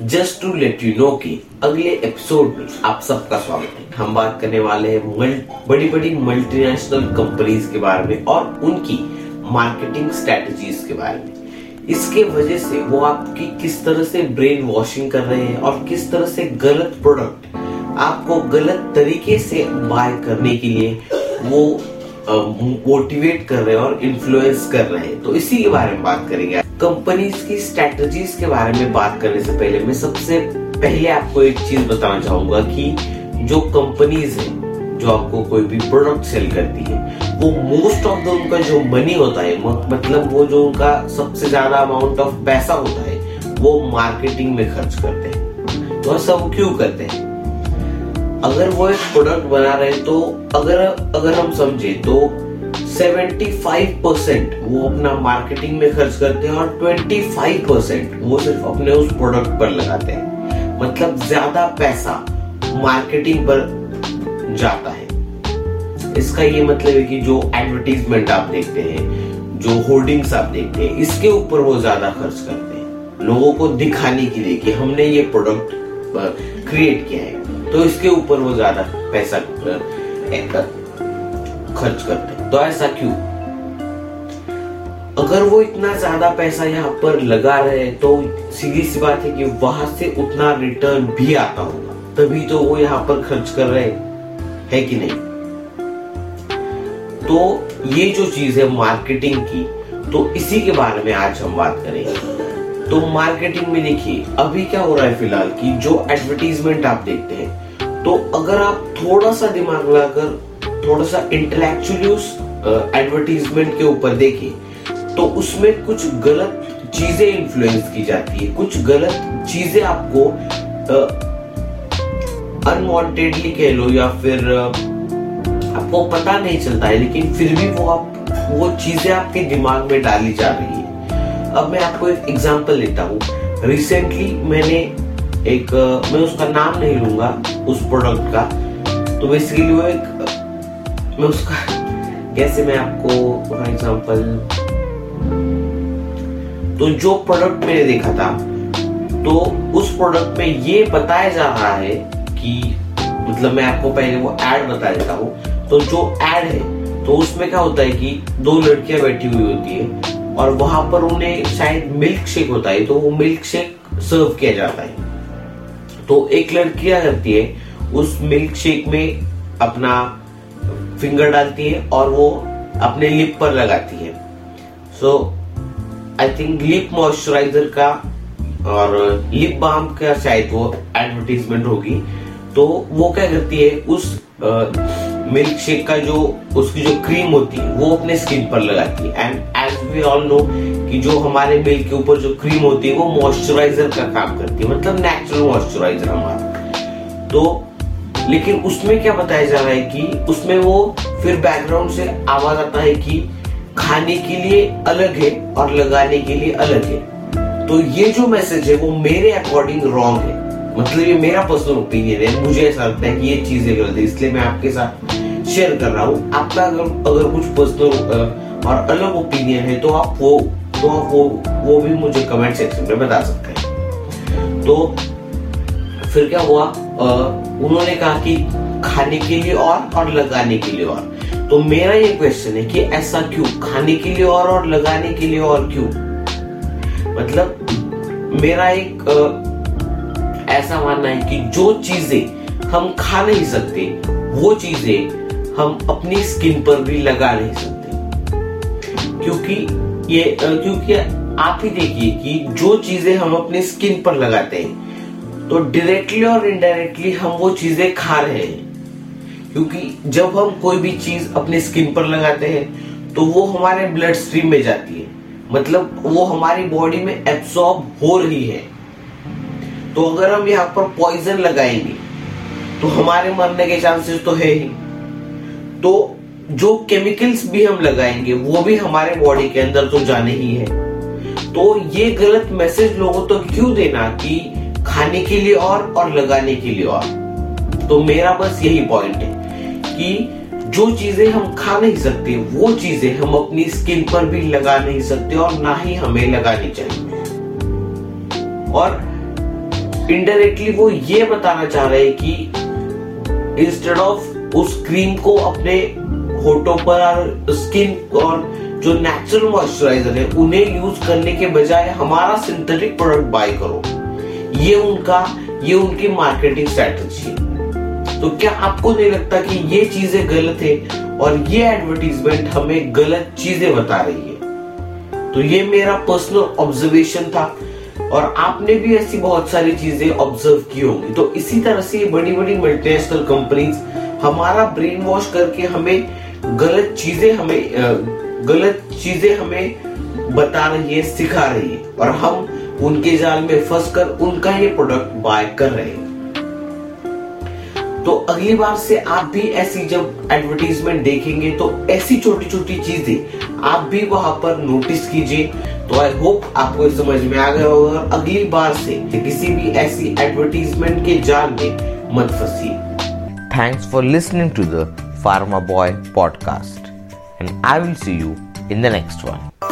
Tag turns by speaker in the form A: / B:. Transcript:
A: Just to let you know कि अगले episode में आप सबका स्वागत है। हम बात करने वाले हैं बड़ी बड़ी मल्टीनेशनल कंपनीज़ के बारे में और उनकी मार्केटिंग स्ट्रेटजीज के बारे में। इसके वजह से वो आपकी किस तरह से ब्रेन वॉशिंग कर रहे हैं और किस तरह से गलत प्रोडक्ट आपको गलत तरीके से बाय करने के लिए वो मोटिवेट कर रहे हैं और इन्फ्लुएंस कर रहे हैं। तो इसी के बारे में बात करेंगे कंपनीज़ की स्ट्रेटजीज के बारे में बात करने से पहले मैं सबसे पहले आपको एक चीज़ बताना चाहूँगा कि जो कंपनीज़ है, जो आपको कोई भी प्रोडक्ट सेल करती है, वो मोस्ट ऑफ़ द उनका जो मनी होता है मतलब वो जो उनका सबसे ज़्यादा अमाउंट ऑफ़ पैसा होता है, वो मार्केटिंग में खर्च करते हैं। तो ऐसा वो क्यों करते हैं? अगर वो एक प्रोडक्ट बना रहे तो अगर अगर हम समझे तो 75 परसेंट वो अपना मार्केटिंग में खर्च करते हैं और 25 परसेंट वो सिर्फ़ अपने उस प्रोडक्ट पर लगाते हैं। मतलब ज़्यादा पैसा मार्केटिंग पर जाता है। इसका ये मतलब है कि जो एडवर्टीजमेंट आप देखते हैं, जो होर्डिंग्स आप देखते हैं, इसके ऊपर वो ज़्यादा खर्च करते हैं। लोगों को दिखाने के लिए कि हमने ये प्रोडक्ट क्रिएट किया है। तो इसके ऊपर वो ज़्यादा पैसा खर्च करते हैं। तो ऐसा क्यों? अगर वो इतना ज़्यादा पैसा यहाँ पर लगा रहे तो सीधी सी बात है कि वहाँ से उतना रिटर्न भी आता होगा। तभी तो वो यहाँ पर खर्च कर रहे है। कि नहीं? तो ये जो चीज़ है मार्केटिंग की तो इसी के बारे में आज हम बात करेंगे। तो मार्केटिंग में देखिए, अभी क्या हो रहा है फ़िलहाल कि जो एडवर्टीजमेंट आप देखते हैं तो अगर आप थोड़ा सा दिमाग लगाकर थोड़ा सा इंटेलेक्चुअली एडवर्टीजमेंट के ऊपर देखिए तो उसमें कुछ गलत चीज़ें इन्फ्लुएंस की जाती है। कुछ गलत चीज़ें आपको अनवांटेडली कह लो या फिर आपको पता नहीं चलता है, लेकिन फिर भी वो आप, वो चीज़ें आपके दिमाग में डाली जा रही है। अब मैं आपको एक एग्जांपल लेता हूँ। रिसेंटली मैंने एक मैं उसका नाम नहीं लूँगा, उस प्रोडक्ट का। तो बेसिकली वो एक मैं उसका कैसे मैं आपको फॉर एग्जांपल तो जो प्रोडक्ट मैंने देखा था तो उस प्रोडक्ट में ये बताया जा रहा है कि मतलब मैं आपको पहले वो एड बता देता हूँ। तो जो एड है तो उसमें क्या होता है कि दो लड़कियाँ बैठी हुई होती है और वहाँ पर उन्हें शायद मिल्क शेक होता है तो वो मिल्क शेक सर्व किया जाता है। तो एक लड़की क्या करती है, उस मिल्क शेक में अपना फिंगर डालती है और वो अपने लिप पर लगाती है। So I think lip moisturiser का और लिप बाम का शायद वो एडवर्टीजमेंट होगी। तो वो क्या करती है, उस मिल्क शेक का जो, उसकी जो क्रीम होती है, वो अपने स्किन पर लगाती है। And as we all know कि जो हमारे मिल्क के ऊपर जो क्रीम होती है, वो मॉइस्चराइजर का काम करती है। मतलब नेचुरल मॉइस्चराइजर हमारा। तो लेकिन उसमें क्या बताया जा रहा है कि उसमें वो फिर बैकग्राउंड से आवाज़ आता है कि खाने के लिए अलग है और लगाने के लिए अलग है। तो ये जो मैसेज है, वो मेरे अकॉर्डिंग रॉन्ग है। मतलब ये मेरा पर्सनल ओपिनियन है। मुझे ऐसा लगता है कि ये चीज़ें गलत है, इसलिए मैं आपके साथ शेयर कर रहा हूँ। आपका अगर अगर कुछ पर्सनल और अलग ओपिनियन है तो आप वो तो आप वो वो भी मुझे कमेंट सेक्शन में बता सकते हैं। तो फिर क्या हुआ? उन्होंने कहा कि खाने के लिए और और लगाने के लिए और। तो मेरा ये क्वेश्चन है कि ऐसा क्यों? खाने के लिए और और लगाने के लिए और क्यों? मतलब मेरा एक ऐसा मानना है कि जो चीज़ें हम खा नहीं सकते, वो चीज़ें हम अपनी स्किन पर भी लगा नहीं सकते। क्योंकि ये क्योंकि आप ही देखिए कि जो चीज़ें हम अपनी स्किन पर लगाते हैं तो डायरेक्टली और इनडायरेक्टली हम वो चीज़ें खा रहे हैं। क्योंकि जब हम कोई भी चीज़ अपने स्किन पर लगाते हैं तो वो हमारे ब्लड स्ट्रीम में जाती है। मतलब वो हमारी बॉडी में एब्सॉर्ब हो रही है। तो अगर हम यहाँ पर पॉइजन लगाएँगे तो हमारे मरने के चांसेस तो है ही। तो जो केमिकल्स भी हम लगाएँगे, वो भी हमारे बॉडी के अंदर तो जाने ही है। तो ये गलत मैसेज लोगों तक तो क्यों देना कि खाने के लिए और और लगाने के लिए और। तो मेरा बस यही पॉइंट है कि जो चीज़ें हम खा नहीं सकते, वो चीज़ें हम अपनी स्किन पर भी लगा नहीं सकते और ना ही हमें लगानी चाहिए। और इनडायरेक्टली वो ये बताना चाह रहे हैं कि इंस्टेड ऑफ़ उस क्रीम को अपने होठों पर और स्किन और जो नेचुरल मॉइस्चराइजर है, उन्हें यूज़ करने के बजाय हमारा सिंथेटिक प्रोडक्ट बाय करो। ये उनका, ये उनकी मार्केटिंग स्ट्रेटजी है। तो क्या आपको नहीं लगता कि ये चीज़ें गलत है और ये एडवर्टीजमेंट हमें गलत चीज़ें बता रही है? तो ये मेरा पर्सनल ऑब्जर्वेशन था और आपने भी ऐसी बहुत सारी चीज़ें ऑब्ज़र्व की होंगी। तो इसी तरह से बड़ी बड़ी मल्टीनेशनल कंपनीज़ हमारा ब्रेन वॉश करके हमें गलत चीज़ें हमें गलत चीज़ें हमें बता रही है, सिखा रही है। और हम उनके जाल में फंस कर उनका ये प्रोडक्ट बाय कर रहे हैं। तो अगली बार से आप भी ऐसी जब एडवर्टीजमेंट देखेंगे तो ऐसी छोटी छोटी चीज़ें आप भी वहाँ पर नोटिस कीजिए। तो आई होप आपको समझ में आ गया होगा अगली बार से किसी भी ऐसी एडवर्टीजमेंट के जाल में मत फंसिए।
B: Thanks for listening to the pharma boy podcast and I will see you in the next one.